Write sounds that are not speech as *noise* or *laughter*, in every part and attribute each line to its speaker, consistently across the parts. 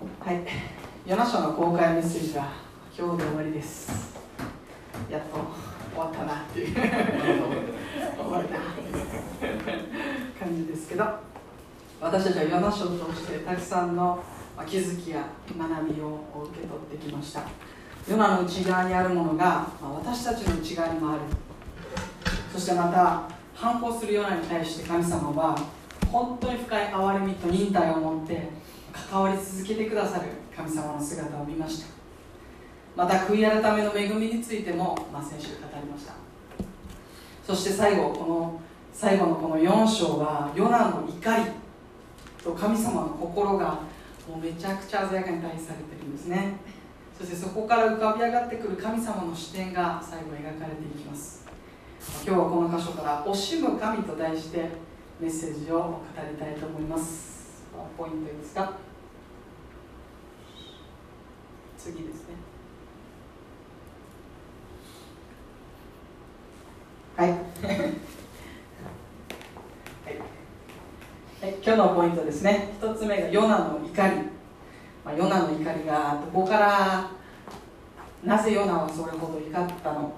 Speaker 1: はい、ヨナ書の公開メッセージは今日で終わりです。やっと終わったなっていう終わりだ感じですけど、私たちはヨナ書を通してたくさんの気づきや学びを受け取ってきました。ヨナの内側にあるものが、私たちの内側にもある。そしてまた反抗するヨナに対して神様は本当に深い憐れみと忍耐を持って関わり続けてくださる神様の姿を見ました。また悔い改めの恵みについても、まあ、先週語りました。そして最後この最後のこの4章はヨナの怒りと神様の心がもうめちゃくちゃ鮮やかに対比されてるんですね。そしてそこから浮かび上がってくる神様の視点が最後描かれていきます。今日はこの箇所から「惜しむ神」と題してメッセージを語りたいと思います。ポイントですか。次ですね。はい。*laughs* はい、はい、今日のポイントですね。一つ目がヨナの怒り、まあ、ヨナの怒りがどこからなぜヨナはそれほど怒ったのか、は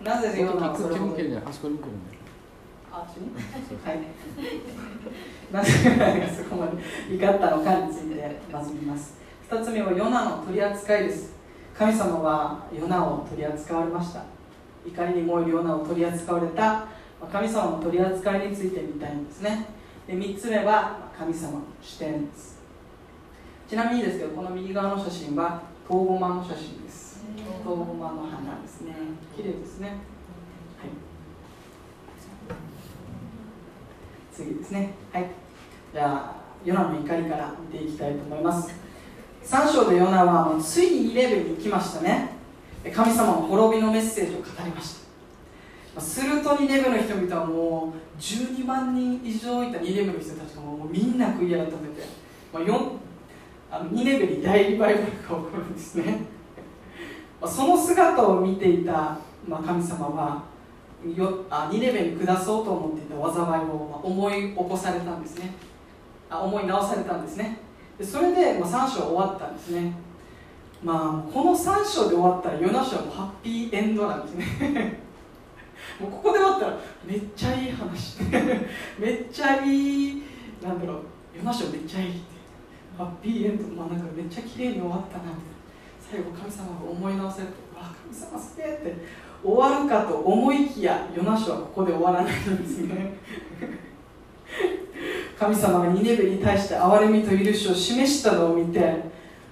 Speaker 1: い、なぜヨナはそれほど
Speaker 2: 向けるんじゃない端っこに向けるんだよ
Speaker 1: はい。なぜそこまで怒ったのかについてまず見ます。二つ目はヨナの取り扱いです。神様はヨナを取り扱われました。怒りに燃えるヨナを取り扱われた神様の取り扱いについて見たいんですね。で三つ目は神様の視点です。ちなみにですけど、この右側の写真はトウゴマの写真です。トウゴマの花ですね。綺麗ですね。はい。次ですね。はい。じゃあヨナの怒りから見ていきたいと思います。3章でヨナはもうついにニレベに来ましたね。神様の滅びのメッセージを語りました。するとニレベの人々はもう12万人以上いたニレベの人たちがもうみんな悔い改めて、まあ、4あのニレベに大リバイバルが起こるんですね。まあその姿を見ていた、まあ、神様はよあニネベに下そうと思っていた災いを思い起こされたんですね。あ思い直されたんですね。でそれで、まあ、3章終わったんですね。まあこの3章で終わったらヨナ章はもうハッピーエンドなんですね。*laughs* もうここで終わったらめっちゃいい話。*laughs* めっちゃいいなんだろう。ヨナ章めっちゃいいって。ハッピーエンドまあなんかめっちゃ綺麗に終わったなみたいな最後神様が思い直されてわあ神様すげえって終わるかと思いきやヨナ書はここで終わらないんですね。*laughs* 神様がニネベに対して憐れみと許しを示したのを見て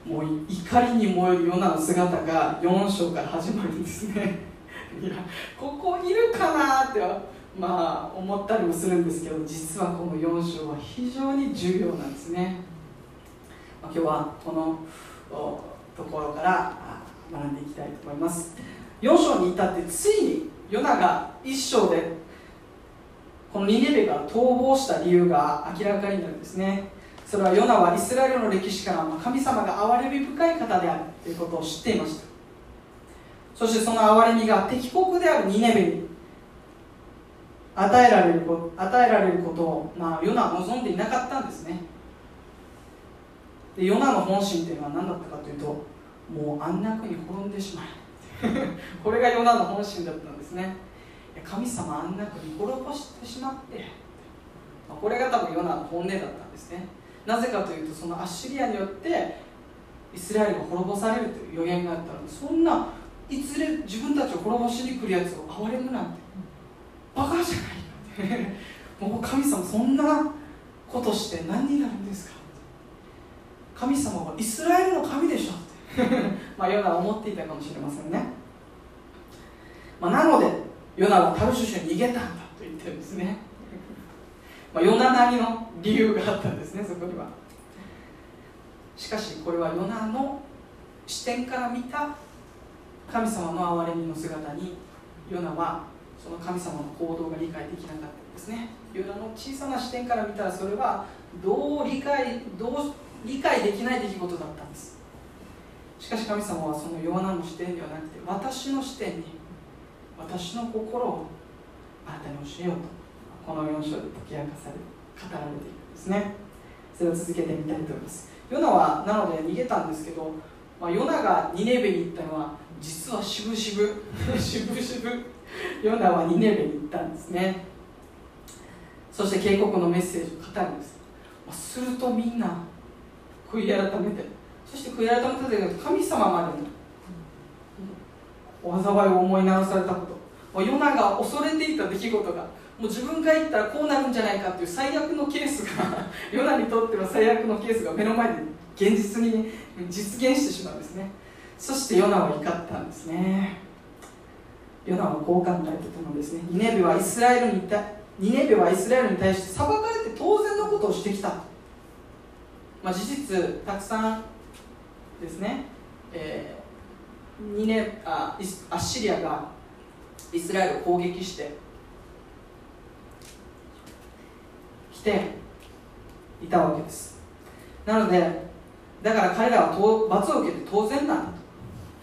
Speaker 1: もう怒りに燃えるヨナの姿が4章から始まるんですね。*laughs* いやここいるかなってまあ思ったりもするんですけど実はこの4章は非常に重要なんですね、ま、今日はこのところから学んでいきたいと思います。4章に至ってついにヨナが1章でこのニネベが逃亡した理由が明らかになるんですね。それはヨナはイスラエルの歴史から神様が憐れみ深い方であるということを知っていました。そしてその憐れみが敵国であるニネベに与えられること与えられることを、まあ、ヨナは望んでいなかったんですね。でヨナの本心というのは何だったかというともう安楽に滅んでしまえ。*laughs* これがヨナの本心だったんですね。神様あんな国に滅ぼしてしまってこれが多分ヨナの本音だったんですね。なぜかというとそのアッシリアによってイスラエルが滅ぼされるという予言があったのでそんないずれ自分たちを滅ぼしに来るやつを憐れむなんてバカじゃないって *laughs* もう神様そんなことして何になるんですか？神様はイスラエルの神でしょって。*laughs* まあヨナは思っていたかもしれませんね、まあ、なのでヨナはタルシュシュに逃げたんだと言ってるんですね、まあ、ヨナなりの理由があったんですねそこには。しかしこれはヨナの視点から見た神様の憐れみの姿にヨナはその神様の行動が理解できなかったんですね。ヨナの小さな視点から見たらそれはどう理解どう理解できない出来事だったんです。しかし神様はそのヨナの視点ではなくて私の視点に私の心をあなたに教えようとこの4章で解き明かされ語られているんですね。それを続けてみたいと思います。ヨナはなので逃げたんですけど、まあ、ヨナがニネベに行ったのは実はしぶしぶしぶしぶヨナはニネベに行ったんですね。そして警告のメッセージを語るんです、まあ、するとみんな悔い改めてそして悔い改めたという神様までの災いを思い直されたこと。ヨナが恐れていた出来事がもう自分が言ったらこうなるんじゃないかっていう最悪のケースが *laughs* ヨナにとっては最悪のケースが目の前で現実に実現してしまうんですね。そしてヨナは怒ったんですね。ヨナはこう考えてたのですね。ニネベはイスラエルにニネベはイスラエルに対して裁かれて当然のことをしてきた、まあ、事実たくさんですね、えー、ニネあアッシリアがイスラエルを攻撃して来ていたわけです。なのでだから彼らは罰を受けて当然なんだ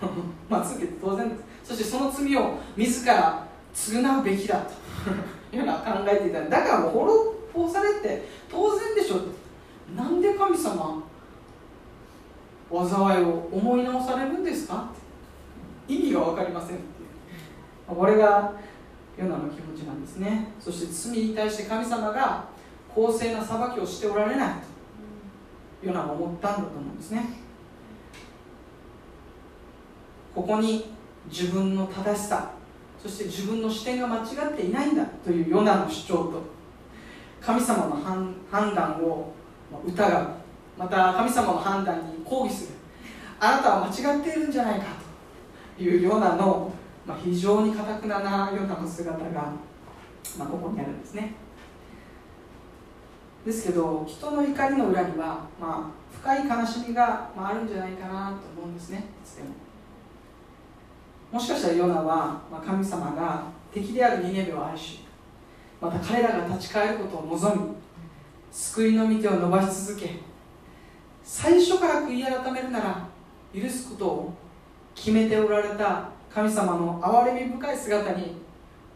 Speaker 1: と。*laughs* 罰を受けて当然です。そしてその罪を自ら償うべきだと。*laughs* いうのは考えていただ。から滅ぼされて当然でしょなんで神様災いを思い直されるんですか意味が分かりませんっていう。これがヨナの気持ちなんですね。そして罪に対して神様が公正な裁きをしておられないとヨナは思ったんだと思うんですね。ここに自分の正しさそして自分の視点が間違っていないんだというヨナの主張と神様の判断を疑う。また神様の判断に抗議する。あなたは間違っているんじゃないかと。いうヨナの、まあ、非常にかたくななヨナの姿が、まあ、ここにあるんですね。ですけど人の怒りの裏には、まあ、深い悲しみが、まあ、あるんじゃないかなと思うんですねいつでも。もしかしたらヨナは、まあ、神様が敵であるニネベを愛しまた彼らが立ち返ることを望み救いの御手を伸ばし続け最初から悔い改めるなら許すことを決めておられた神様の憐れみ深い姿に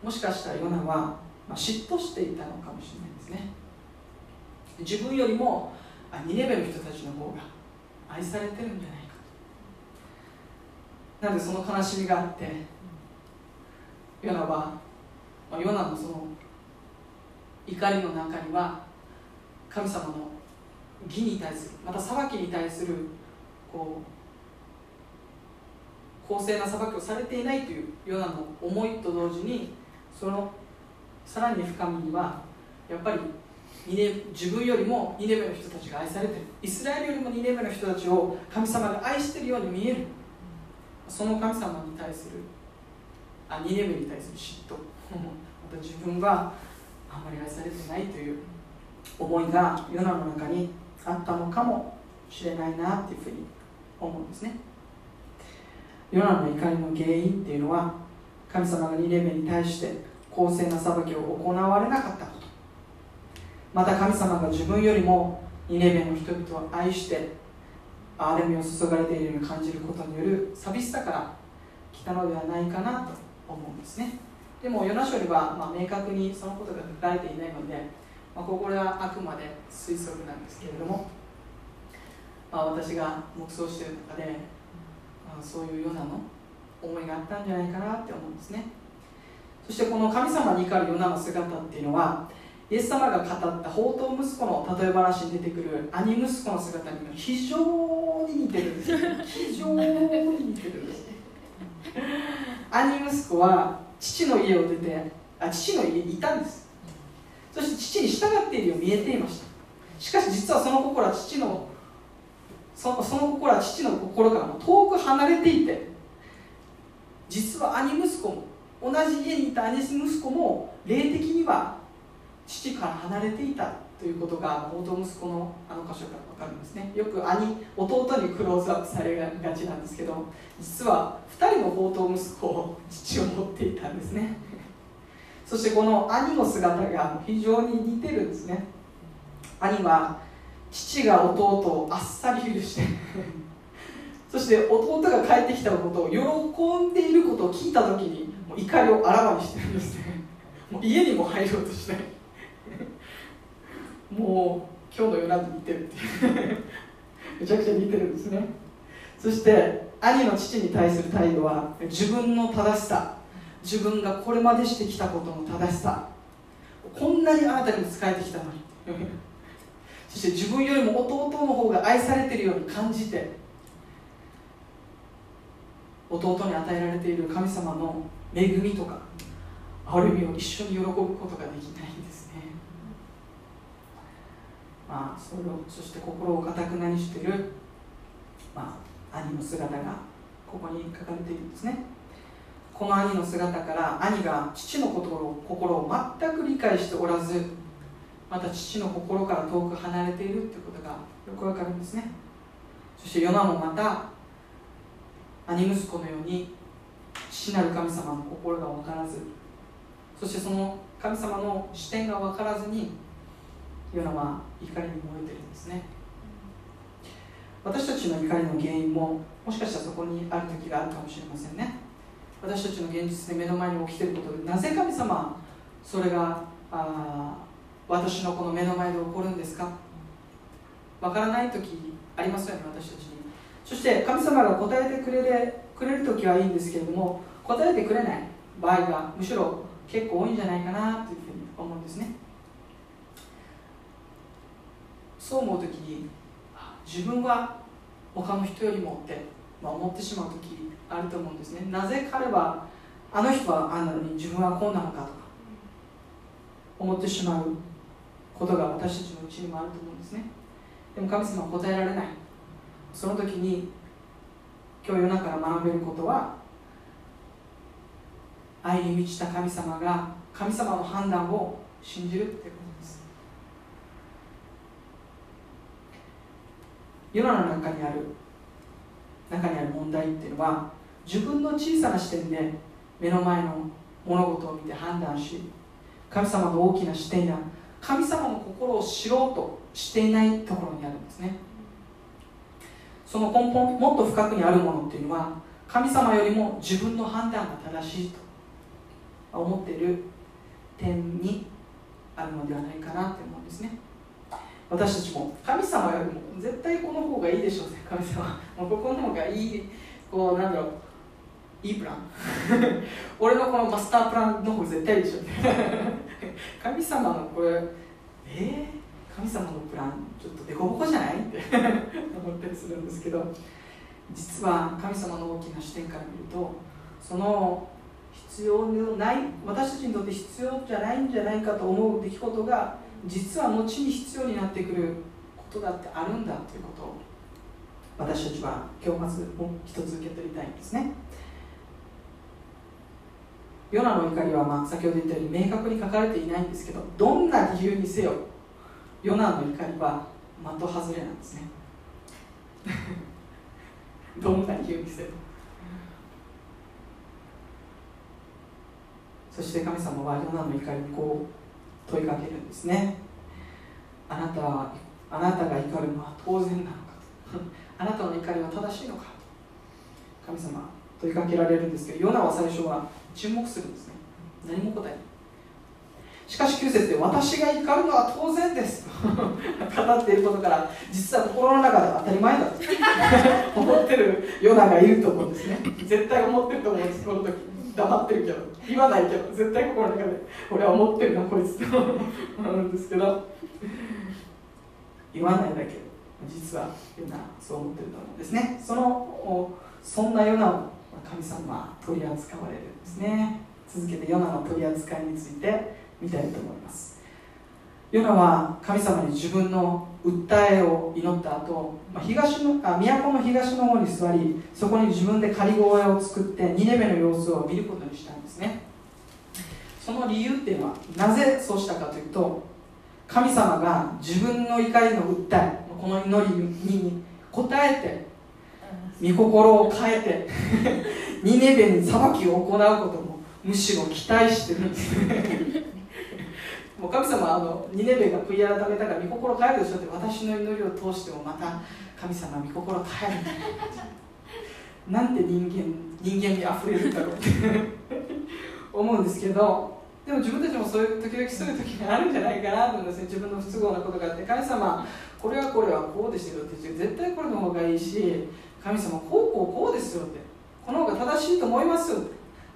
Speaker 1: もしかしたらヨナは、ま、嫉妬していたのかもしれないですね。自分よりもニネベの人たちの方が愛されてるんじゃないかと。なのでその悲しみがあってヨナは、ま、ヨナのその怒りの中には神様の義に対するまた裁きに対するこう公正な裁きをされていないというヨナの思いと同時にそのさらに深みにはやっぱり自分よりもニネベの人たちが愛されてる。イスラエルよりもニネベの人たちを神様が愛しているように見える。その神様に対するあニネベに対する嫉妬。*laughs* また自分があんまり愛されてないという思いが世の中にあったのかもしれないなっていうふうに思うんですね。ヨナの怒りの原因っていうのは神様がニネベに対して公正な裁きを行われなかったこと。また神様が自分よりもニネベの人々を愛して憐れみを注がれているように感じることによる寂しさから来たのではないかなと思うんですね。でもヨナ書には、まあ、明確にそのことが書かれていないので、まあ、これはあくまで推測なんですけれども、まあ、私が黙想している中で、あ、そういうヨナの思いがあったんじゃないかなって思うんですね。そしてこの神様に怒るヨナの姿っていうのはイエス様が語った宝刀息子の例え話に出てくる兄息子の姿に非常に似てるんです非常に似てるんです兄息子は父の家を出てあ父の家にいたんです。そして父に従っているように見えていました。しかし実はその心は父のそのその心は父の心からも遠く離れていて実は兄息子も同じ家にいた兄息子も霊的には父から離れていたということが元息子のあの箇所から分かるんですね。よく兄弟にクローズアップされがちなんですけど実は2人の宝刀息子を父を持っていたんですね。そしてこの兄の姿が非常に似てるんですね。兄は父が弟をあっさり許してそして弟が帰ってきたことを喜んでいることを聞いた時にもう怒りをあらわにしてるんですね。もう家にも入ろうとしない。も今日のヨナに似てるっていう。めちゃくちゃ似てるんですね。そして兄の父に対する態度は自分の正しさ自分がこれまでしてきたことの正しさこんなにあなたにも仕えてきたのに。そして自分よりも弟の方が愛されているように感じて弟に与えられている神様の恵みとか歩みを一緒に喜ぶことができないんですね。まあそれをそして心をかたくなにしている、まあ、兄の姿がここに書かれているんですね。この兄の姿から兄が父の心を心を全く理解しておらずまた父の心から遠く離れているということがよくわかるんですね。そしてヨナもまた兄息子のように父なる神様の心が分からずそしてその神様の視点が分からずにヨナは怒りに燃えてるんですね。私たちの怒りの原因ももしかしたらそこにある時があるかもしれませんね。私たちの現実で目の前に起きていることでなぜ神様それがあ私のこの目の前で起こるんですか？わからない時ありますよね私たちに。そして神様が答えてくれるくれる時はいいんですけれども答えてくれない場合がむしろ結構多いんじゃないかなというふうに思うんですね。そう思う時に自分は他の人よりもって、まあ、思ってしまう時あると思うんですね。なぜ彼はあの人はあんなのに自分はこうなのかとか思ってしまうことが私たちのうちにもあると思うんですね。でも神様は答えられない。その時に今日夜中から学べることは愛に満ちた神様が神様の判断を信じるということです。世の中にある中にある問題っていうのは自分の小さな視点で目の前の物事を見て判断し神様の大きな視点や神様の心を知ろうとしていないところにあるんですね。その根本もっと深くにあるものっていうのは神様よりも自分の判断が正しいと思っている点にあるのではないかなって思うんですね。私たちも神様よりも絶対この方がいいでしょうね。神様もうここの方がいいこうなんだろういいプラン。*laughs* 俺のこのマスタープランの方が絶対いいでしょうね。神様のこれえー、神様のプランちょっと凸凹じゃない？って *laughs* 思ったりするんですけど実は神様の大きな視点から見るとその必要のない私たちにとって必要じゃないんじゃないかと思う出来事が実は後に必要になってくることだってあるんだということを私たちは今日まず一つ受け取りたいんですね。ヨナの怒りは、まあ、先ほど言ったように明確に書かれていないんですけどどんな理由にせよヨナの怒りは的外れなんですね。どんな理由にせよ。そして神様はヨナの怒りにこう問いかけるんですね。あなたはあなたが怒るのは当然なのかあなたの怒りは正しいのか神様問いかけられるんですけどヨナは最初は沈黙するんですね。何も答えない。しかし9節で私が怒るのは当然です。と語っていることから実は心の中で当たり前だと。*laughs* 思ってるヨナがいると思うんですね。絶対思ってると思うんですこの時。黙ってるけど。言わないけど絶対心の中で。俺は思ってるなこいつと。思うんですけど。言わないだけ。実はヨナそう思ってると思うんですね。そのそんなヨナを神様は取り扱われるんですね。続けてヨナの取り扱いについて見たいと思います。ヨナは神様に自分の訴えを祈った後、まあ、東のあ都の東の方に座りそこに自分で仮小屋を作ってニネベの様子を見ることにしたんですね。その理由っていうのはなぜそうしたかというと神様が自分の怒りの訴えこの祈りに応えて御心を変えてニネベに裁きを行うこともむしろ期待してる。んですもう神様はあのニネベが悔い改めたから御心を変えるでしょって私の祈りを通してもまた神様は御心を変える。なんて人間人間味あふれるんだろうって。思うんですけどででも自分たちもそういう時々そういう時があるんじゃないかなと思うんですね。自分の不都合なことがあって神様これはこれはこうですよって言って絶対これの方がいいし神様こうこうこうですよって。この方が正しいと思いますよ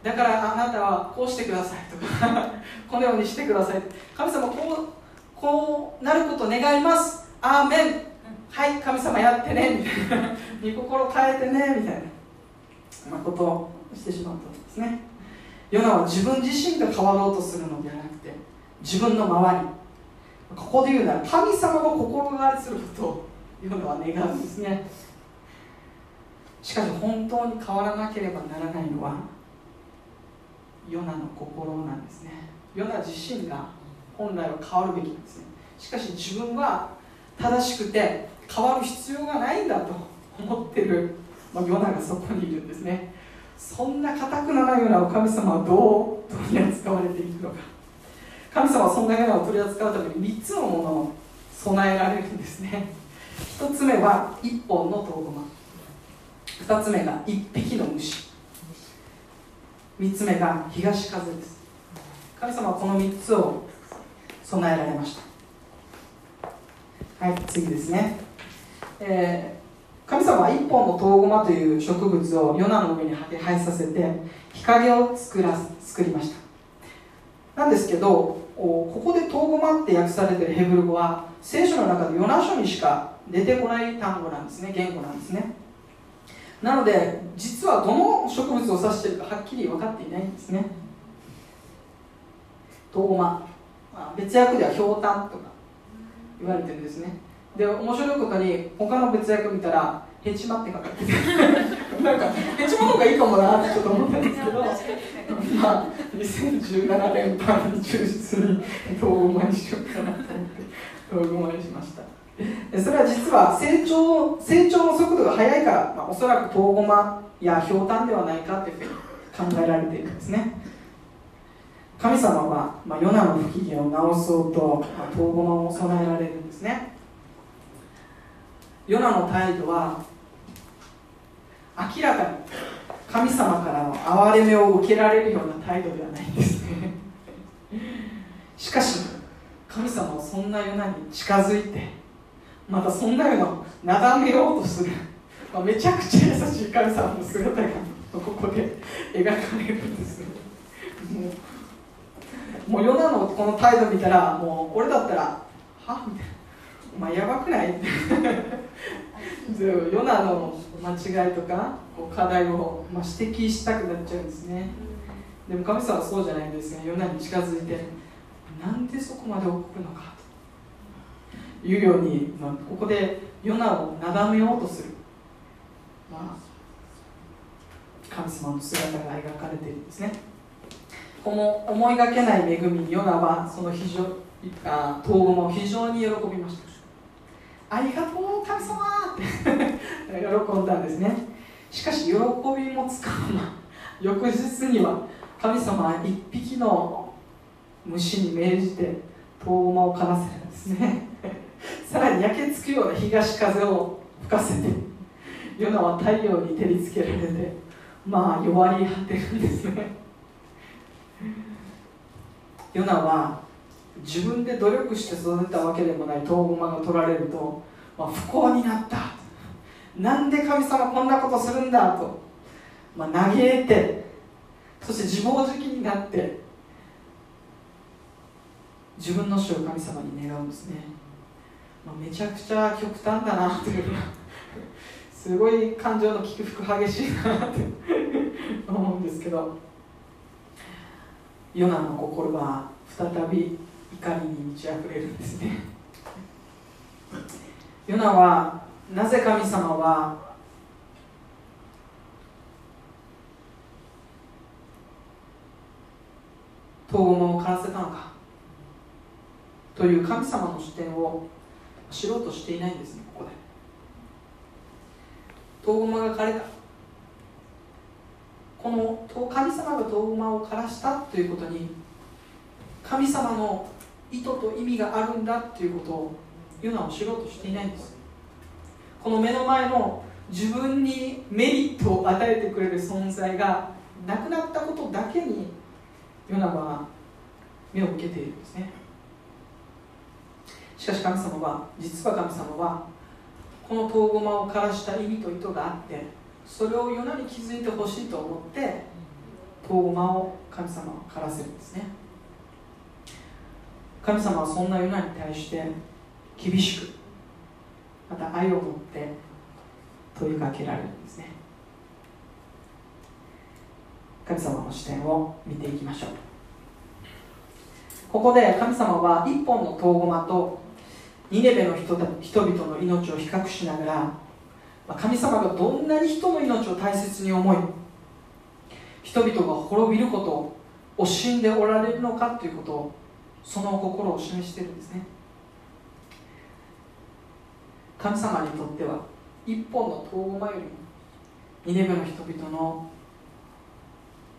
Speaker 1: だからあなたはこうしてくださいとか。*laughs* このようにしてください。神様こうこうなること願います。アーメン。はい神様やってね。みたいな御心変えてね。みたいな、ことをしてしまったんですね。ヨナは自分自身が変わろうとするのではなくて自分の周り。ここで言うなら神様が心変わりすることをヨナは願うんですね。しかし本当に変わらなければならないのはヨナの心なんですね。ヨナ自身が本来は変わるべきなんですね。しかし自分は正しくて変わる必要がないんだと思ってる、まあ、ヨナがそこにいるんですね。そんな固くならようなお神様はどう取り扱われていくのか。神様はそんなようなを取り扱うために3つのものを備えられるんですね。1つ目は1本のトウゴマ2つ目が1匹の虫。3つ目が東風です。神様はこの3つを備えられました。はい次ですね、えー、神様は1本のトウゴマという植物をヨナの上に生えさせて日陰を作ら作りました。なんですけどここでトウゴマって訳されてるヘブル語は聖書の中でヨナ書にしか出てこない単語なんですね。言語なんですね。なので実はどの植物を指しているかはっきり分かっていないんですね。トウゴマ別訳ではひょうたんとか言われてるんですね。で面白いことに他の別訳見たらヘチマって書かれてて。*laughs* なんかヘチマの方がいいかもなってちょっと思ったんですけど。まあ2017年版に忠実にトウゴマにしようかなと思ってトウゴマにしましたそれは実は成長成長の速度が速いから、まあ、おそらくトウゴマやひょうたんではないかというふうに考えられているんですね。神様は、まあ、ヨナの不機嫌を直そうと、まあ、トウゴマを備えられるんですね。ヨナの態度は明らかに神様からの憐れみを受けられるような態度ではないんですね。しかし神様はそんなヨナに近づいてまたそんなようななだめようとする、まあ、めちゃくちゃ優しい神様の姿がここで描かれるんですもうもうヨナのこの態度見たらもう俺だったら「は?」みたいな「お前やばくない?」ってヨナの間違いとかこう課題を、まあ、指摘したくなっちゃうんですね。でも神様はそうじゃないんですがヨナに近づいてなんでそこまで怒るのか。いうように、まあ、ここでヨナをなだめようとする、まあ、神様の姿が描かれているんですね。この思いがけない恵みにヨナはその非常あ統合も非常に喜びました。ありがとう神様。っ *laughs* て喜んだんですね。しかし喜びもつかま翌日には神様は一匹の虫に命じて遠馬を枯らせるんですね。さらに焼けつくような東風を吹かせてヨナは太陽に照りつけられてまあ弱り果てるんですね。ヨナは自分で努力して育てたわけでもないトウゴマが取られると、まあ、不幸になった。なんで神様こんなことするんだと、まあ、嘆いてそして自暴自棄になって自分の死を神様に願うんですね。まあ、めちゃくちゃ極端だなというか *laughs* すごい感情の起伏激しいなって思うんですけどヨナの心は再び怒りに満ち溢れるんですね。ヨナはなぜ神様は遠馬を枯らせたのかという神様の視点を知ろうとしていないんですねここで。遠馬が枯れた。この神様が遠馬を枯らしたということに神様の意図と意味があるんだということをヨナを知ろうとしていないんです。この目の前の自分にメリットを与えてくれる存在がなくなったことだけにヨナは目を受けているんですね。しかし神様は実は神様はこの唐ゴマを枯らした意味と意図があってそれをヨナに気づいてほしいと思って唐ゴマを神様は枯らせるんですね。神様はそんなヨナに対して厳しくまた愛を持って問いかけられるんですね。神様の視点を見ていきましょう。ここで神様は一本のトウゴマとニネベの人人々の命を比較しながら神様がどんなに人の命を大切に思い人々が滅びることを惜しんでおられるのかということをその心を示しているんですね。神様にとっては一本の遠駒よりもニネベの人々の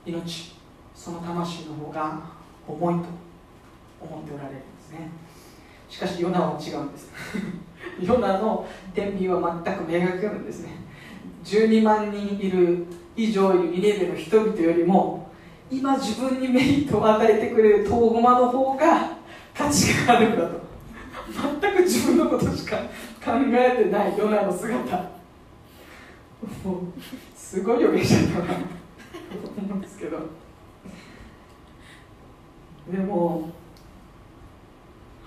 Speaker 1: 命その魂の方が重いと思っておられるんですね。しかしヨナは違うんです。*laughs* ヨナの天秤は全くめがけるんですね。12万人いる以上いるニネベの人々よりも今自分にメリットを与えてくれる遠駒の方が価値があるんだと。全く自分のことしか考えてないヨナの姿。もうすごい予言者だなと思うんですけど。でも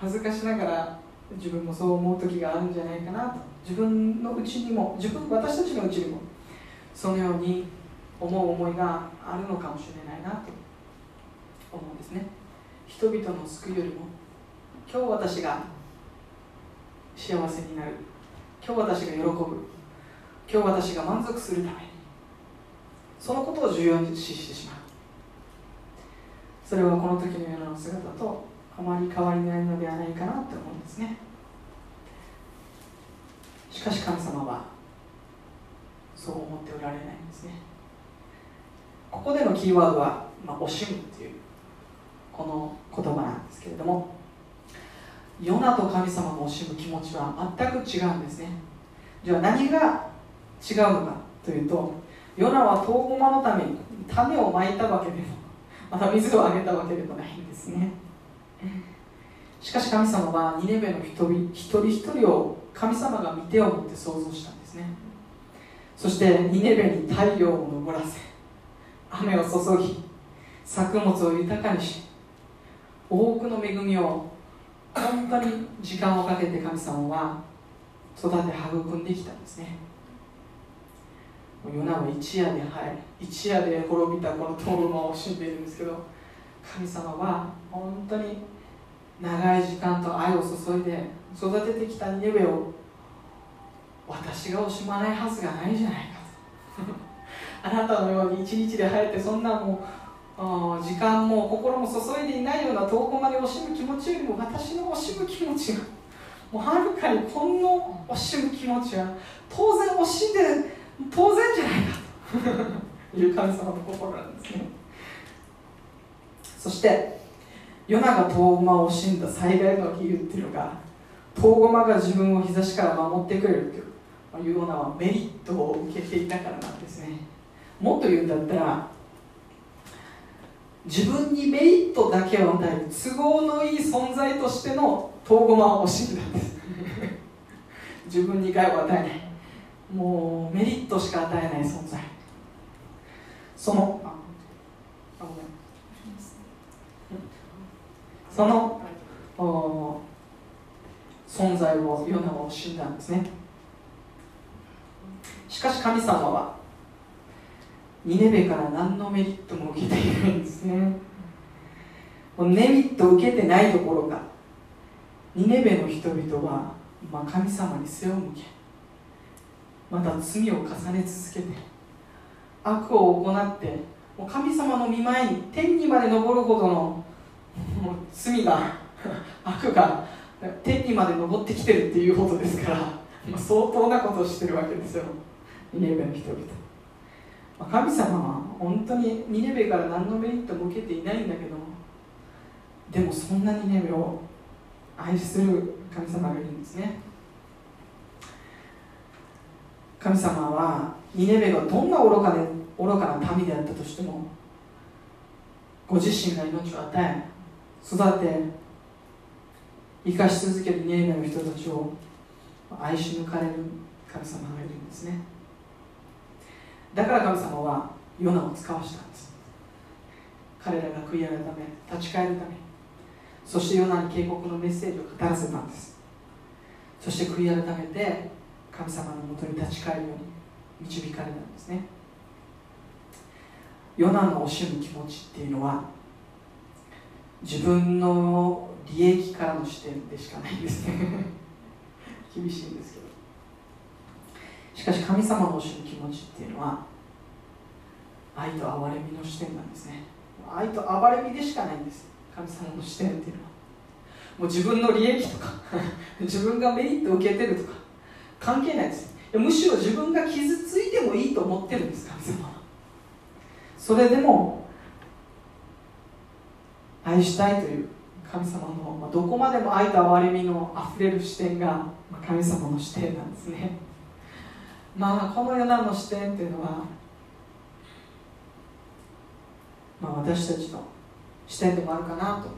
Speaker 1: 恥ずかしながら自分もそう思う時があるんじゃないかなと。自分のうちにも自分私たちのうちにもそのように思う思いがあるのかもしれないなと。思うんですね。人々の救いよりも今日私が幸せになる。今日私が喜ぶ。今日私が満足するために。そのことを重要に視してしまう。それはこの時のような姿とあまり変わりないのではないかなと思うんですね。しかし神様はそう思っておられないんですね。ここでのキーワードは、まあ、惜しむというこの言葉なんですけれどもヨナと神様の惜しむ気持ちは全く違うんですね。じゃあ何が違うのかというとヨナはトウゴマのために種をまいたわけでもまた水をあげたわけでもないんですね。しかし神様はニネベの人一人一人を神様が見てを持って創造したんですね。そしてニネベに太陽を昇らせ雨を注ぎ作物を豊かにし多くの恵みを本当に時間をかけて神様は育て育んできたんですね。ヨナは一夜ではい一夜で滅びたこのトウマを惜しんでいるんですけど神様は本当に長い時間と愛を注いで育ててきたニネベを私が惜しまないはずがないじゃないかと。*laughs* あなたのように一日で生えてそんなもう時間も心も注いでいないような遠くまで惜しむ気持ちよりも私の惜しむ気持ちがもうはるかにこの惜しむ気持ちは当然惜しんで当然じゃないかと。*laughs* いう神様の心なんですね。そしてヨナがトウゴマを惜しんだ最大の理由っていうのがトウゴマが自分を日差しから守ってくれるというヨナはメリットを受けていたからなんですね。もっと言うんだったら自分にメリットだけを与える都合のいい存在としてのトウゴマを惜しんだんです。*laughs* 自分に害を与えない。もうメリットしか与えない存在。そのあごめん。その存在をヨナは惜しんだんですね。しかし神様はニネベから何のメリットも受けていないんですね。メリット受けてないどころかニネベの人々は、まあ、神様に背を向けまた罪を重ね続けて悪を行ってもう神様の御前に天にまで昇るほどの罪が *laughs* 悪が天にまで登ってきてるっていうことですから、まあ、相当なことをしてるわけですよ。ニネベの人々、まあ、神様は本当にニネベから何のメリットも受けていないんだけどでもそんなニネベを愛する神様がいるんですね。神様はニネベがどんな愚かで愚かな民であったとしてもご自身が命を与え育て生かし続けるニネベの人たちを愛し抜かれる神様がいるんですね。だから神様はヨナを使わしたんです。彼らが悔い改め立ち返るためそしてヨナに警告のメッセージを語らせたんです。そして悔い改めて神様のもとに立ち返るように導かれたんですね。ヨナの惜しむ気持ちっていうのは自分の利益からの視点でしかないんですね。*laughs* 厳しいんですけど。しかし神様の惜しむ気持ちっていうのは愛と憐れみの視点なんですね。愛と憐れみでしかないんです。神様の視点っていうのは。もう自分の利益とか *laughs* 自分がメリットを受けてるとか関係ないです。むしろ自分が傷ついてもいいと思ってるんです神様は。それでも愛したいという神様の、まあ、どこまでも愛と憐れみのあふれる視点が、まあ、神様の視点なんですね。まあこのようなの視点っていうのは、まあ、私たちの視点でもあるかなと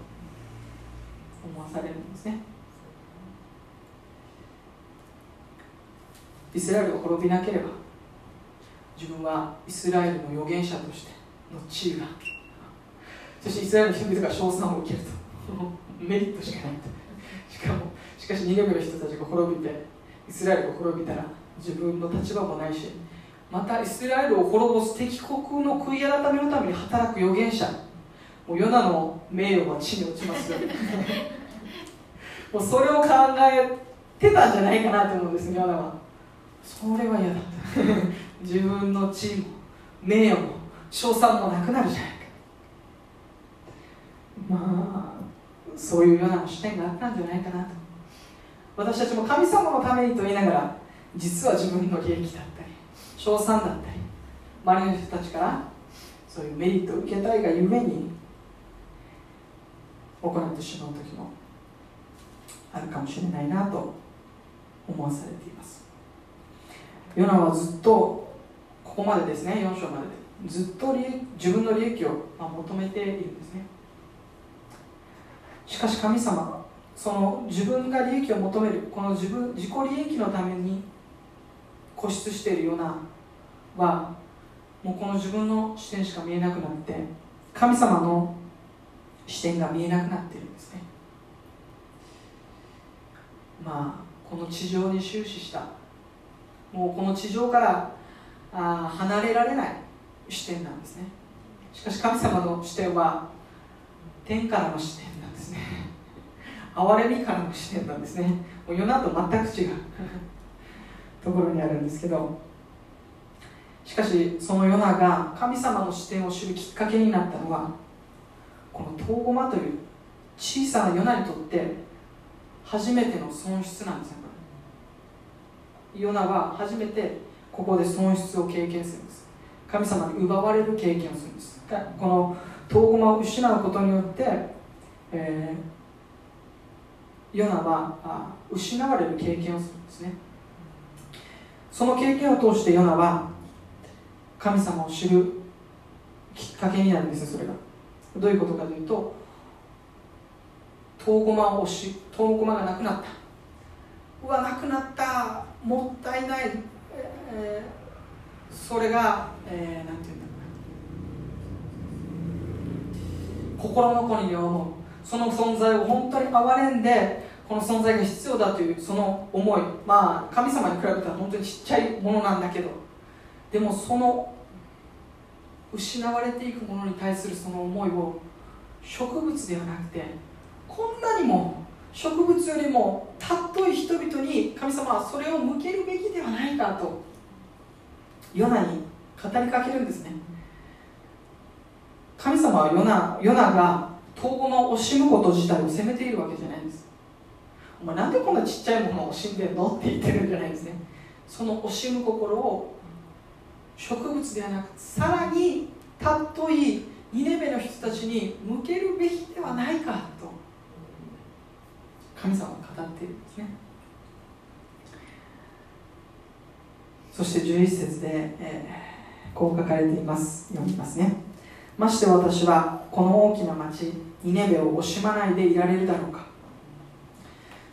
Speaker 1: 思わされるんですね。イスラエルが滅びなければ自分はイスラエルの預言者としての地位がそしてイスラエルの人々が称賛を受けると。*laughs* メリットしかないと。しかもしかし2年目の人たちが滅びてイスラエルが滅びたら自分の立場もないしまたイスラエルを滅ぼす敵国の悔い改めのために働く預言者。もうヨナの名誉は地に落ちますよ。*laughs* もうそれを考えてたんじゃないかなと思うんですヨナは。それは嫌だ。*laughs* 自分の地位も名誉も称賛もなくなるじゃない。かまあそういうような視点があったんじゃないかなと。私たちも神様のためにと言いながら実は自分の利益だったり称賛だったり周りの人たちからそういうメリットを受けたいがゆえに行ってしまう時もあるかもしれないなと思わされています。ヨナはずっとここまでですね4章まででずっと自分の利益を求めているんですね。しかし神様はその自分が利益を求めるこの自分自己利益のために固執しているようなはもうこの自分の視点しか見えなくなって神様の視点が見えなくなってるんですね。まあこの地上に終始したもうこの地上からあ離れられない視点なんですね。しかし神様の視点は天からの視点。ね。憐れみからの視点なんですね。もう世のと全く違うところにあるんですけど。しかしそのヨナが神様の視点を知るきっかけになったのはこのトウゴマという小さなヨナにとって初めての損失なんですよ。ヨナは初めてここで損失を経験するんです。神様に奪われる経験をするんです。このトウゴマを失うことによって、えー、ヨナはあ失われる経験をするんですね。その経験を通してヨナは神様を知るきっかけになるんですそれが。どういうことかというとトウゴマをしトウゴマがなくなった。うわなくなった。もったいない、えー、それが、えー、なんていうんだろうな。心残りに思う。その存在を本当に憐れんでこの存在が必要だというその思い。まあ神様に比べたら本当にちっちゃいものなんだけど。でもその失われていくものに対するその思いを植物ではなくてこんなにも植物よりも尊い人々に神様はそれを向けるべきではないかとヨナに語りかけるんですね。神様はヨナヨナが遠後の惜しむこと自体を責めているわけじゃないんです。お前なんでこんなちっちゃいものを惜しんでんのって言ってるんじゃないんですね。その惜しむ心を植物ではなくさらに尊いニネベの人たちに向けるべきではないかと神様が語っているんですね。そして11節で、えー、こう書かれています。読みますね。まして私はこの大きな町ニネベを惜しまないでいられるだろうか。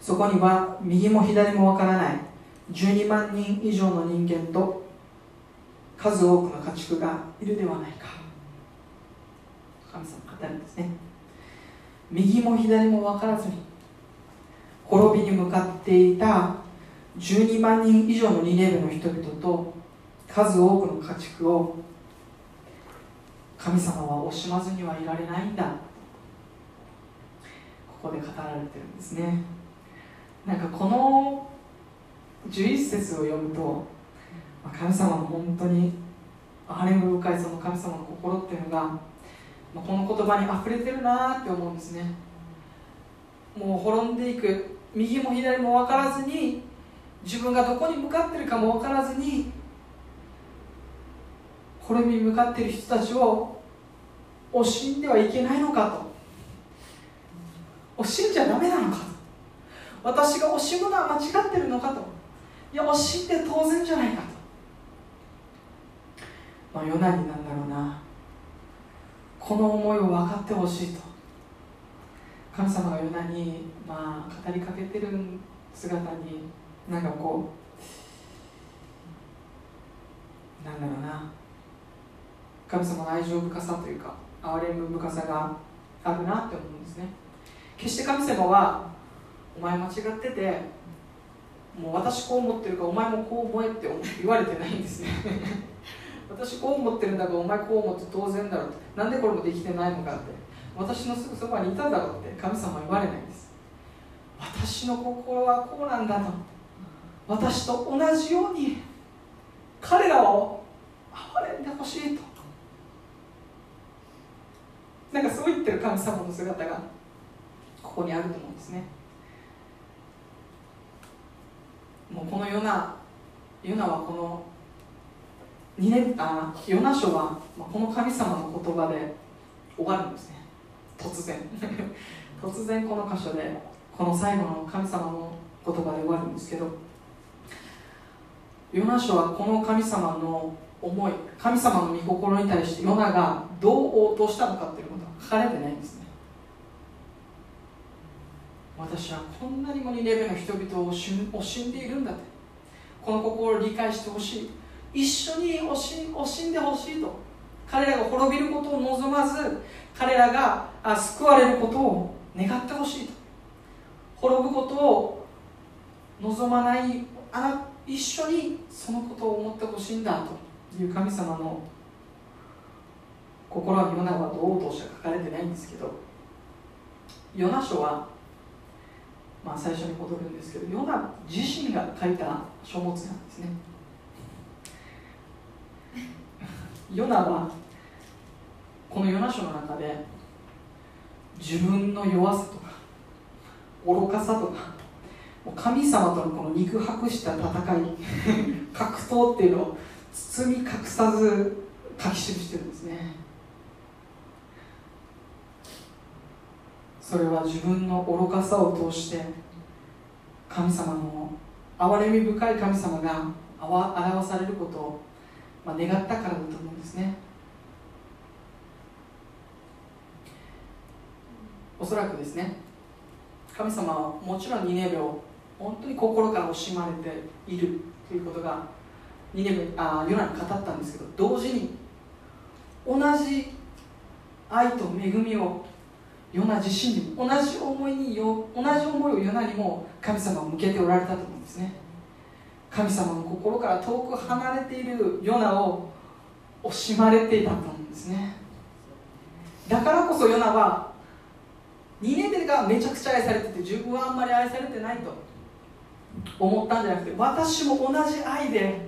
Speaker 1: そこには右も左もわからない12万人以上の人間と数多くの家畜がいるではないか。神様語るんですね。右も左も分からずに滅びに向かっていた12万人以上のニネベの人々と数多くの家畜を神様は惜しまずにはいられないんだ。ここで語られてるんですね。なんかこの11節を読むと神様の本当に憐れみ深いその神様の心っていうのがこの言葉にあふれてるなって思うんですね。もう滅んでいく。右も左も分からずに自分がどこに向かってるかも分からずに滅びに向かっている人たちを惜しんではいけないのかと。惜しんじゃダメなのか私が惜しむのは間違ってるのかと。いや惜しんで当然じゃないかと。まあヨナになんだろうな。この思いを分かってほしいと。神様がヨナに、まあ、語りかけてる姿になんかこうなんだろうな。神様の愛情深さというか憐れみ深さがあるなって思うんですね。決して神様はお前間違っててもう私こう思ってるかお前もこう思えって言われてないんですね。*laughs* 私こう思ってるんだからお前こう思って当然だろうって。なんでこれもできてないのかって。私のすぐそばにいただろうって神様は言われないんです。私の心はこうなんだと。私と同じように彼らを憐れんでほしいと。なんかそう言ってる神様の姿が。ここにあると思うんですね。もうこのヨナヨナはこの2年あヨナ書はこの神様の言葉で終わるんですね。突然。*laughs* 突然この箇所でこの最後の神様の言葉で終わるんですけどヨナ書はこの神様の思い神様の御心に対してヨナがどう応答したのかっていうことは書かれてないんです私はこんなにも2レベルの人々を惜しんでいるんだってこの心を理解してほしい。一緒に惜し惜しんでほしいと。彼らが滅びることを望まず彼らが救われることを願ってほしいと。滅ぶことを望まないあな一緒にそのことを思ってほしいんだと。いう神様の心はヨナはどうとしか書かれてないんですけど。ヨナ書はまあ、最初に戻るんですけどヨナ自身が書いた書物なんですね。*laughs* ヨナはこのヨナ書の中で自分の弱さとか愚かさとか神様とのこの肉薄した戦い *laughs* 格闘っていうのを包み隠さず書き記してるんですね。それは自分の愚かさを通して神様の憐れみ深い神様が表されることを、まあ、願ったからだと思うんですね。おそらくですね神様はもちろんニネベを本当に心から惜しまれているということがニネベあヨナに語ったんですけど同時に同じ愛と恵みをヨナ自身にも同じ思いに同じ思いをヨナにも神様は向けておられたと思うんですね。神様の心から遠く離れているヨナを惜しまれていたと思うんですね。だからこそヨナは2年目がめちゃくちゃ愛されてて自分はあんまり愛されてないと思ったんじゃなくて私も同じ愛で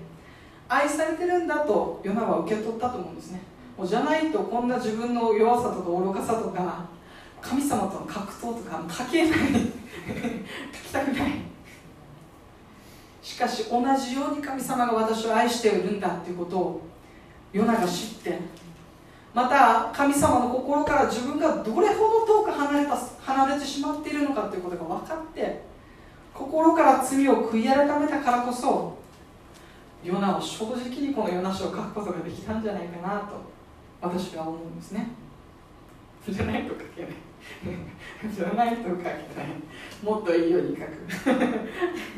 Speaker 1: 愛されてるんだとヨナは受け取ったと思うんですね。もうじゃないとこんな自分の弱さとか愚かさとか神様との格闘とか書けない。書きたくない。しかし同じように神様が私を愛しているんだっていうことをヨナが知って。また神様の心から自分がどれほど遠く離れた離れてしまっているのかということが分かって心から罪を悔い改めたからこそヨナを正直にこのヨナ書を書くことができたんじゃないかなと私は思うんですね。*laughs* じゃないと書けない。じゃないと書けない。もっといいように書く。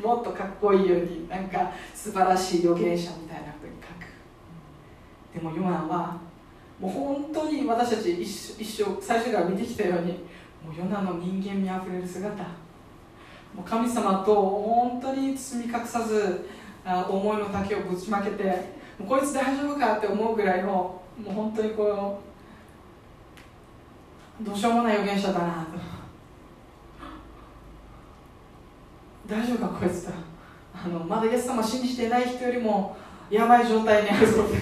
Speaker 1: *laughs* もっとかっこいいようになんか素晴らしい預言者みたいなふうに書く。でもヨナはもう本当に私たち一生最初から見てきたようにもうヨナの人間味あふれる姿。もう神様と本当に包み隠さず思いの丈をぶちまけてもうこいつ大丈夫かって思うぐらいのもう本当にこうどうしようもない預言者だな。と大丈夫かこいつと。あのまだイエス様信じてない人よりもやばい状態にあるぞって。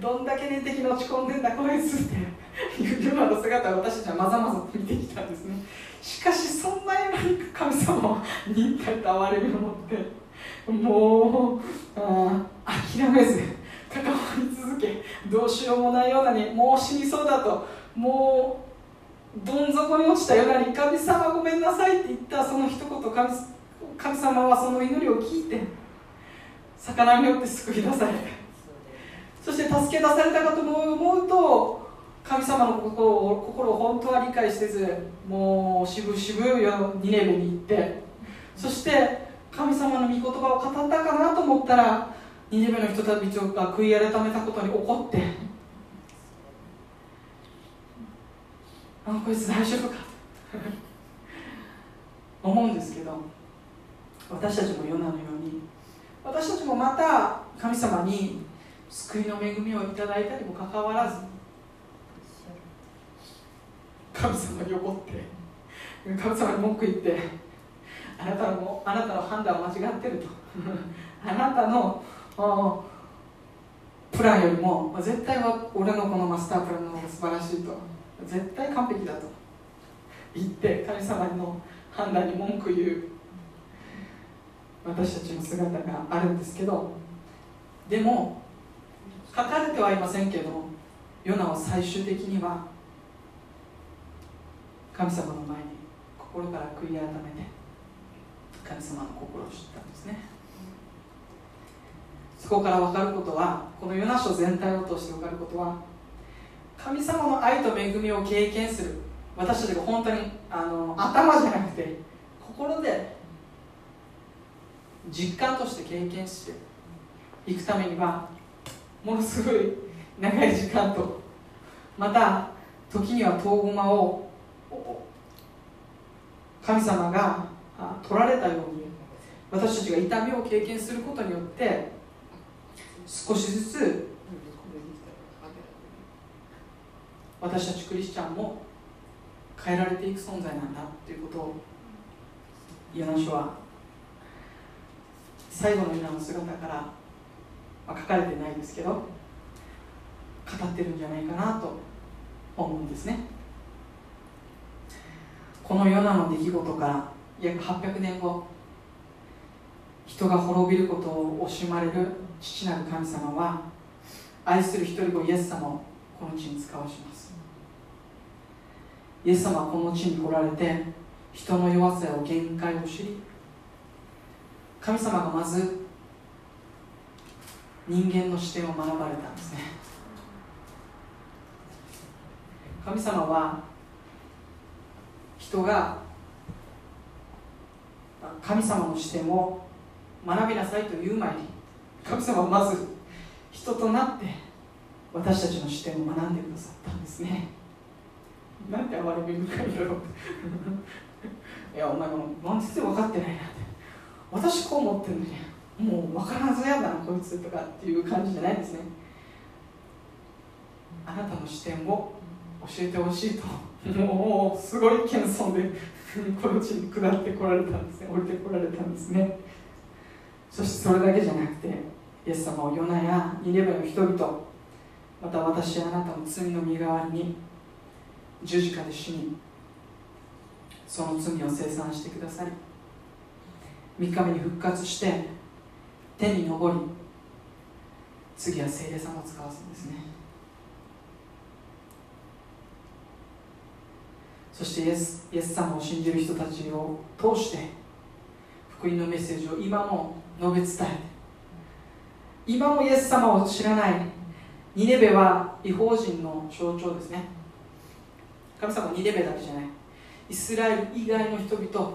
Speaker 1: どんだけ霊的に落ち込んでんだこいつって。いうような姿を私たちはまざまざと見てきたんですね。しかしそんなに神様は忍耐と哀れみを持ってもうあ諦めず関わり続けどうしようもないようなにもう死にそうだともうどん底に落ちたようなに神様ごめんなさいって言ったその一言神神様はその祈りを聞いて魚によって救い出されそして助け出されたかと思うと神様の心を心を本当は理解せずもう渋々ニネベに行って。そして神様の御言葉を語ったかなと思ったらニネベの人たちが悔い改めたことに怒ってあこいつ大丈夫か。*laughs* 思うんですけど私たちも世なのように私たちもまた神様に救いの恵みをいただいたにもかかわらず神様に怒って神様に文句言ってあなたのあなたの判断は間違ってると。*laughs* あなたのプランよりも絶対は俺のこのマスタープランの方が素晴らしいと。絶対完璧だと。言って神様の判断に文句言う。私たちの姿があるんですけど。でも書かれてはいませんけどヨナは最終的には神様の前に心から悔い改めて神様の心を知ったんですね。そこから分かることはこのヨナ書全体を通して分かることは神様の愛と恵みを経験する。私たちが本当にあの頭じゃなくて心で実感として経験していくためにはものすごい長い時間とまた時には遠駒を神様が取られたように私たちが痛みを経験することによって少しずつ私たちクリスチャンも変えられていく存在なんだということをヨナ書は最後のヨナの姿から、まあ、書かれてないですけど語ってるんじゃないかなと思うんですね。このヨナの出来事から約800年後人が滅びることを惜しまれる父なる神様は愛する一人子イエス様をこの地に使わします。イエス様はこの地に来られて人の弱さや限界を知り神様がまず人間の視点を学ばれたんですね。神様は人が神様の視点を学びなさいと言う前に神様はまず人となって私たちの視点を学んでくださったんですね。なんて哀れみ深いんだろう？*laughs* いやお前も全然分かってないなって。私こう思ってるのにもう分からずやだなこいつとかっていう感じじゃないですね。あなたの視点を教えてほしいともうすごい謙遜でこの地に下ってこられたんですね。降りてこられたんですね。そしてそれだけじゃなくてイエス様をヨナやニネベの人々また私やあなたの罪の身代わりに十字架で死にその罪を清算してくださり3日目に復活して天に昇り次は聖霊様を使わすんですね。そしてイエスイエス様を信じる人たちを通して福音のメッセージを今も述べ伝えて今もイエス様を知らないニネベは違法人の象徴ですね。神様はニネベだけじゃない。イスラエル以外の人々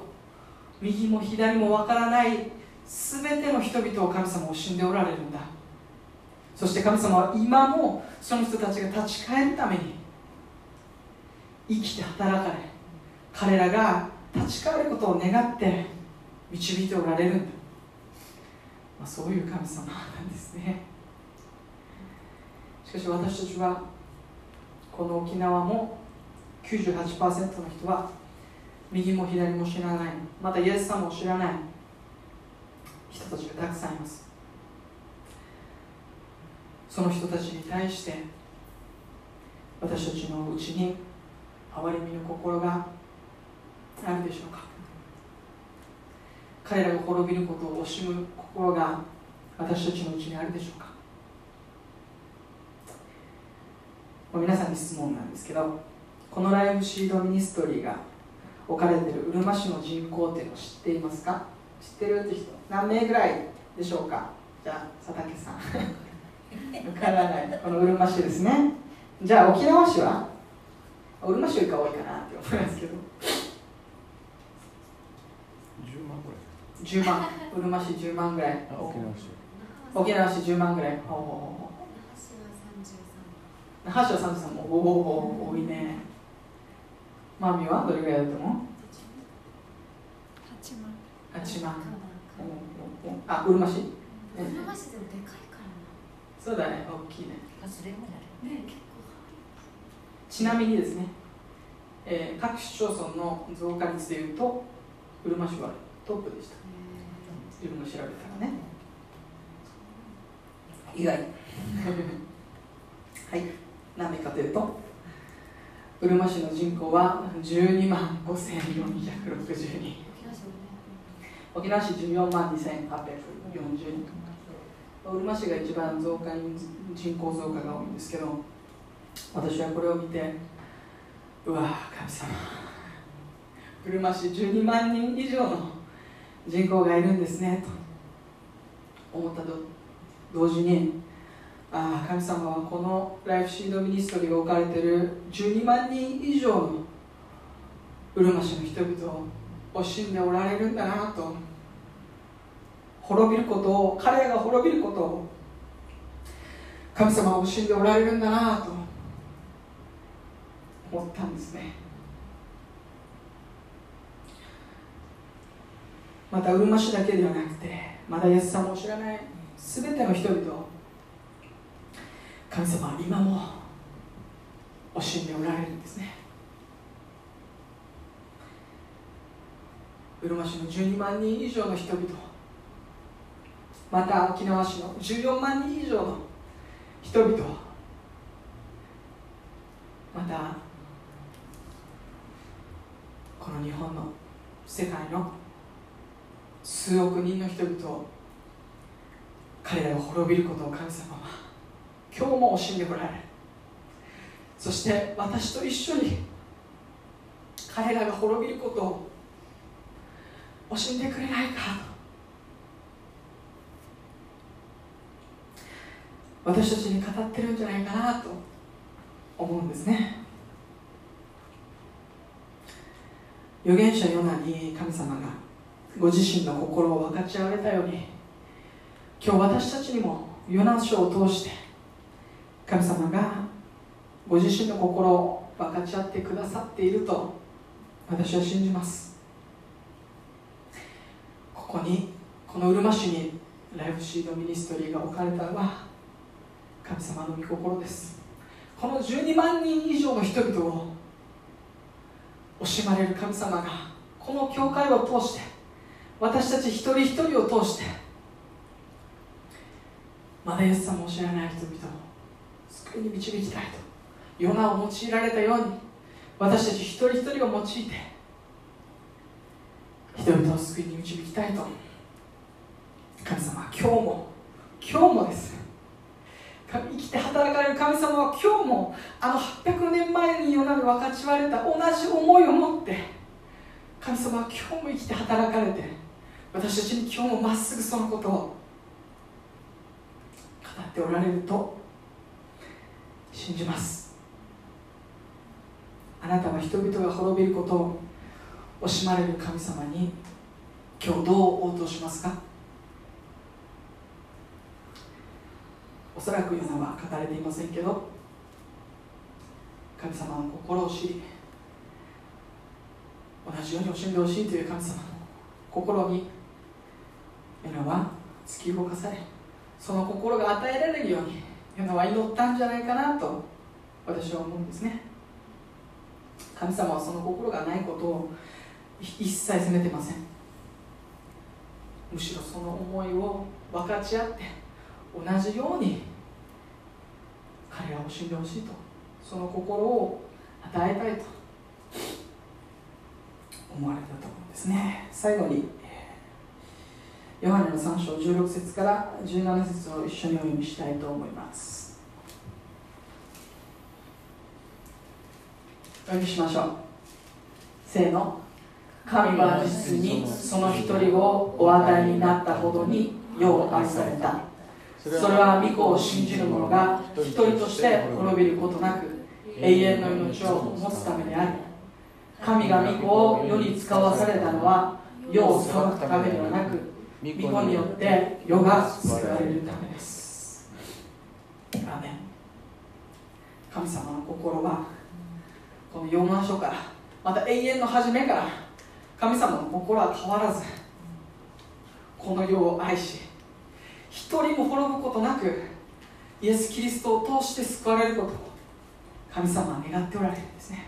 Speaker 1: 右も左もわからない全ての人々を神様を死んでおられるんだ。そして神様は今もその人たちが立ち返るために生きて働かれ彼らが立ち返ることを願って導いておられるんだ、まあ、そういう神様なんですね。しかし私たちはこの沖縄も98%の人は右も左も知らない。またイエス様を知らない。人たちがたくさんいます。その人たちに対して私たちのうちに憐れみの心があるでしょうか。彼らが滅びることを惜しむ心が私たちのうちにあるでしょうか。皆さんに質問なんですけどこのライブシードミニストリーが置かれているうるま市の人口っていうのを知っていますか？知ってるって人何名ぐらいでしょうか？じゃあ佐竹さん。*laughs* わからない。このうるま市ですね。じゃあ沖縄市は？うるま市よりか多いかなって思いますけど。
Speaker 2: 10万ぐらい。
Speaker 1: 10万。うるま市10万ぐらい。
Speaker 2: 沖縄市。
Speaker 1: 沖縄市10万ぐらい。ほうほうほうほう那覇市は33もおお多いねマミはどれぐらいだと思う？
Speaker 3: 八万。
Speaker 1: 8万。あうるま市
Speaker 4: うるま市でもでかいから
Speaker 1: そうだね大きいね
Speaker 4: なそれもなるね結構
Speaker 1: ちなみにですね、えー各市町村の増加率でいうとうるま市はトップでしたいろいろ調べたらね意外はい何でかというとうるま市の人口は12万5460人。沖縄市14万2840人。うるま市が一番増加人人口増加が多いんですけど私はこれを見てうわ神様。うるま市12万人以上の人口がいるんですねと思ったと同時にああ神様はこのライフシードミニストリーが置かれている12万人以上のうるま市の人々を惜しんでおられるんだなと滅びることを彼が滅びることを神様は惜しんでおられるんだなと思ったんですね。またうるま市だけではなくてまだイエス様を知らない全ての人々神様は今も惜しんでおられるんですね。うるま市の12万人以上の人々また沖縄市の14万人以上の人々またこの日本の世界の数億人の人々を彼らが滅びることを神様は今日も惜しんでおられ。そして私と一緒に彼らが滅びることを惜しんでくれないか私たちに語ってるんじゃないかなと思うんですね。預言者ヨナに神様がご自身の心を分かち合われたように今日私たちにもヨナ書を通して神様がご自身の心を分かち合ってくださっていると私は信じます。ここにこのうるま市にライフシードミニストリーが置かれたのは神様の御心です。この12万人以上の人々を惜しまれる神様がこの教会を通して私たち一人一人を通してまだイエス様を知らない人々救いに導きたいと。ヨナを用いられたように私たち一人一人を用いて人々を救いに導きたいと。神様は今日も今日もです。生きて働かれる神様は今日もあの800年前にヨナに分かち割れた同じ思いを持って神様は今日も生きて働かれて私たちに今日もまっすぐそのことを語っておられると信じます。あなたは人々が滅びることを惜しまれる神様に今日どう応答しますか？おそらくヨナは書かれていませんけど神様の心を知り同じように惜しんでほしいという神様の心にヨナは突き動かされその心が与えられるようにヨナは祈ったんじゃないかなと私は思うんですね。神様はその心がないことを一切責めてません。むしろその思いを分かち合って同じように彼らを死んでほしいとその心を与えたいと思われたと思うんですね。最後にヨハネの3章16節から17節を一緒にお読みしたいと思います。お読みしましょう。せーの。神は実にその一人をお与えになったほどに世を愛された。それは御子を信じる者が一人として滅びることなく永遠の命を持つためである神が御子を世に使わされたのは世を裁くためではなく御子によって世が救われるためです。アメ神様の心はこの4万書からまた永遠の初めから神様の心は変わらずこの世を愛し一人も滅ぶことなくイエス・キリストを通して救われることを神様は願っておられるんですね。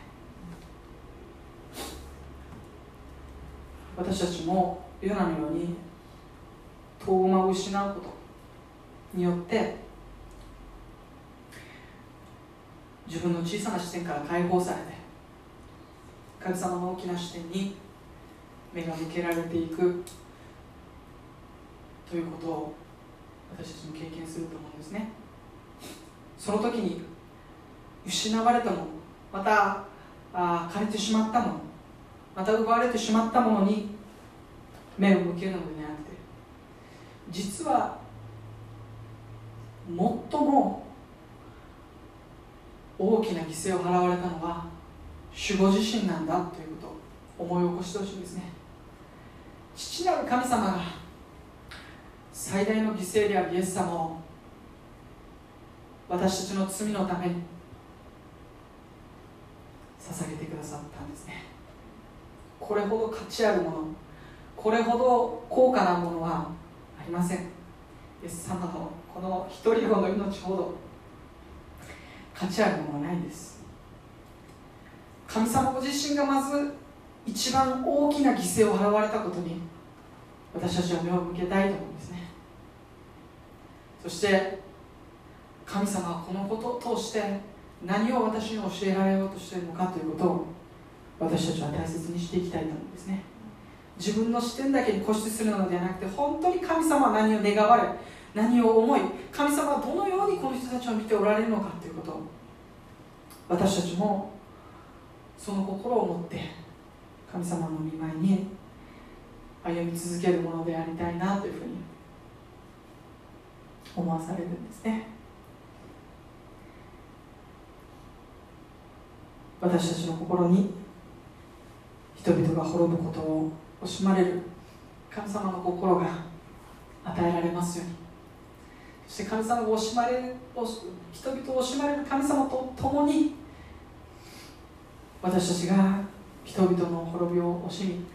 Speaker 1: 私たちもヨナのように遠間を失うことによって自分の小さな視点から解放されて神様の大きな視点に目が向けられていくということを私たちも経験すると思うんですね。その時に失われたものまたあ枯れてしまったものまた奪われてしまったものに目を向けるのではなくて実は最も大きな犠牲を払われたのは守護自身なんだということを思い起こしてほしいんですね。父なる神様が最大の犠牲であるイエス様を私たちの罪のために捧げてくださったんですね。これほど価値あるものこれほど高価なものはりません。イエス様のこの一人子の命ほど価値あるものはないです。神様ご自身がまず一番大きな犠牲を払われたことに私たちは目を向けたいと思うんですね。そして神様はこのことを通して何を私に教えられようとしているのかということを私たちは大切にしていきたいと思うんですね。自分の視点だけに固執するのではなくて本当に神様は何を願われ何を思い神様はどのようにこの人たちを見ておられるのかということ。を私たちもその心を持って神様の御前に歩み続けるものでありたいなというふうに思わされるんですね。私たちの心に人々が滅ぶことを惜しまれる神様の心が与えられますように。そして神様が惜しまれる人々を惜しまれる神様と共に私たちが人々の滅びを惜しみ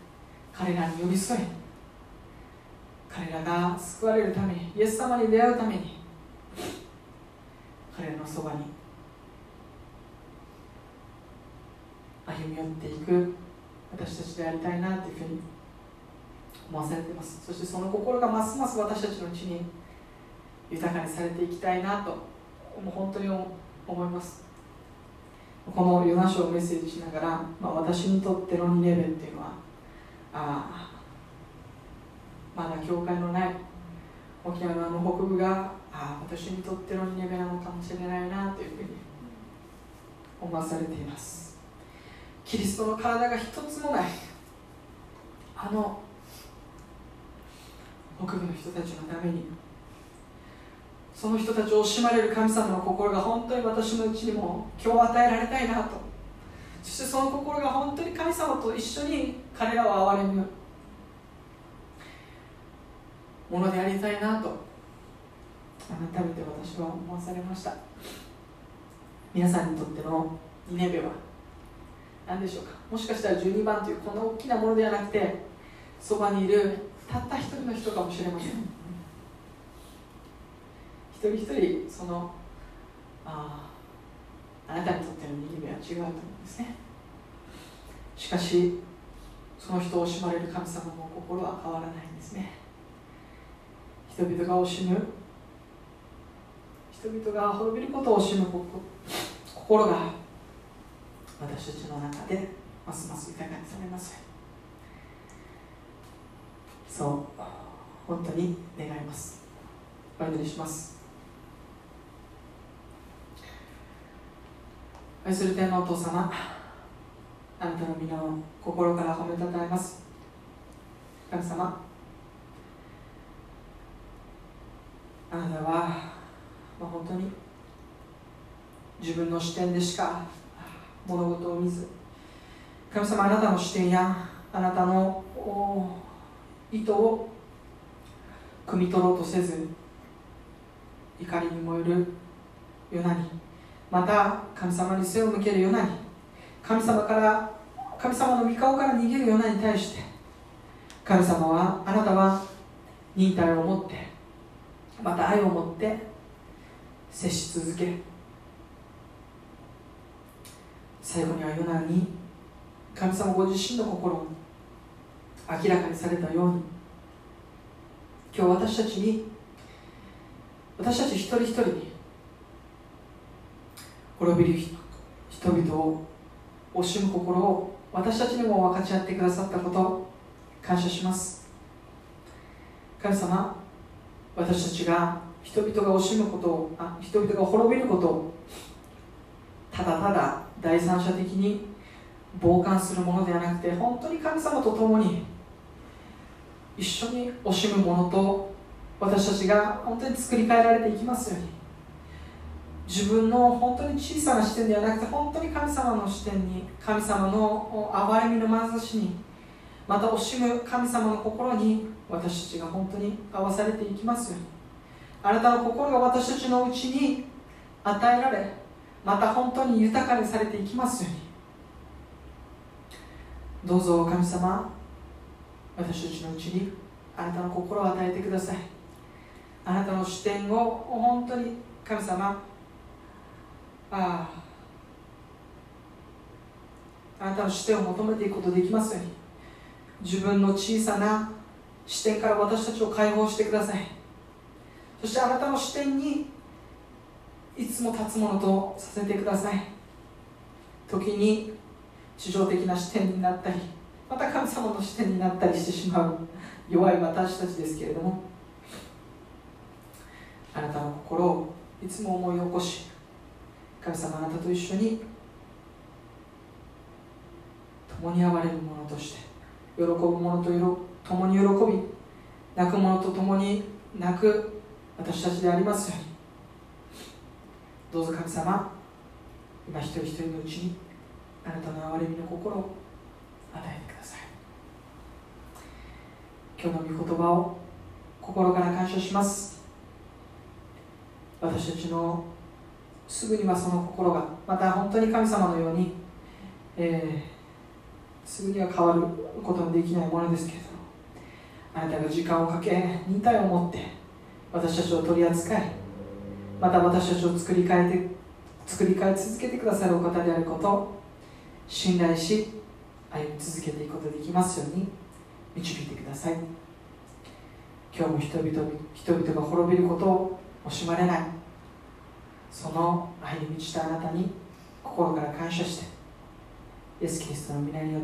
Speaker 1: 彼らに寄り添い彼らが救われるためにイエス様に出会うために彼らのそばに歩み寄っていく私たちでありたいなというふうに思わされています。そしてその心がますます私たちのうちに豊かにされていきたいなともう本当に思います。このヨナ書をメッセージしながら、まあ、私にとってのニネベっていうのはあまだ教会のない沖縄の北部があ私にとってのニネベなのかもしれないなというふうに思わされています。キリストの体が一つもないあの北部の人たちのために。その人たちを惜しまれる神様の心が本当に私のうちにも今日与えられたいなと。そしてその心が本当に神様と一緒に彼らを憐れむものでありたいなと。改めて私は思わされました。皆さんにとってのニネベは何でしょうか？もしかしたら12番というこんな大きなものではなくてそばにいるたった一人の人かもしれません。一人一人そのああなたにとってのニネベは違うと思うんですね。しかしその人を惜しまれる神様の心は変わらないんですね。人々が惜しむ人々が滅びることを惜しむ心が私たちの中でますます豊かにされます。そう。本当に願います。お祈りします。愛する天のお父様あなたの皆を心から褒めたたえます。神様あなたは、まあ、本当に自分の視点でしか物事を見ず神様あなたの視点やあなたの意図を汲み取ろうとせず怒りに燃えるよなにまた神様に背を向けるよなに神様から神様の御顔から逃げるようなに対して神様はあなたは忍耐を持ってまた愛を持って接し続け最後にはヨナに神様ご自身の心を明らかにされたように。今日私たちに私たち一人一人に滅びる人々を惜しむ心を私たちにも分かち合ってくださったことを感謝します。神様私たちが人々が惜しむことをあ人々が滅びることをただただ第三者的に傍観するものではなくて本当に神様と共に一緒に惜しむものと私たちが本当に作り変えられていきますように。自分の本当に小さな視点ではなくて本当に神様の視点に神様の憐れみの眼差しにまた惜しむ神様の心に私たちが本当に合わされていきますように。あなたの心が私たちのうちに与えられまた本当に豊かにされていきますように。どうぞ神様私たちのうちにあなたの心を与えてください。あなたの視点を本当に神様あああなたの視点を求めていくことできますように自分の小さな視点から私たちを解放してください。そしてあなたの視点にいつも立つものとさせてください。時に地上的な視点になったりまた神様の視点になったりしてしまう弱い私たちですけれどもあなたの心をいつも思い起こし神様あなたと一緒に共に哀れるものとして喜ぶ者と共に喜び泣く者と共に泣く私たちでありますように。どうぞ神様今一人一人のうちにあなたの憐れみの心を与えてください。今日の御言葉を心から感謝します。私たちのすぐにはその心がまた本当に神様のように、えーすぐには変わることのできないものですけれどもあなたが時間をかけ忍耐を持って私たちを取り扱いまた私たちを作り変えて作り変え続けてくださるお方であること信頼し歩み続けていくことができますように導いてください。今日も人々人々が滅びることを惜しまれない。その愛に満ちたあなたに心から感謝してイエス・キリストの皆によって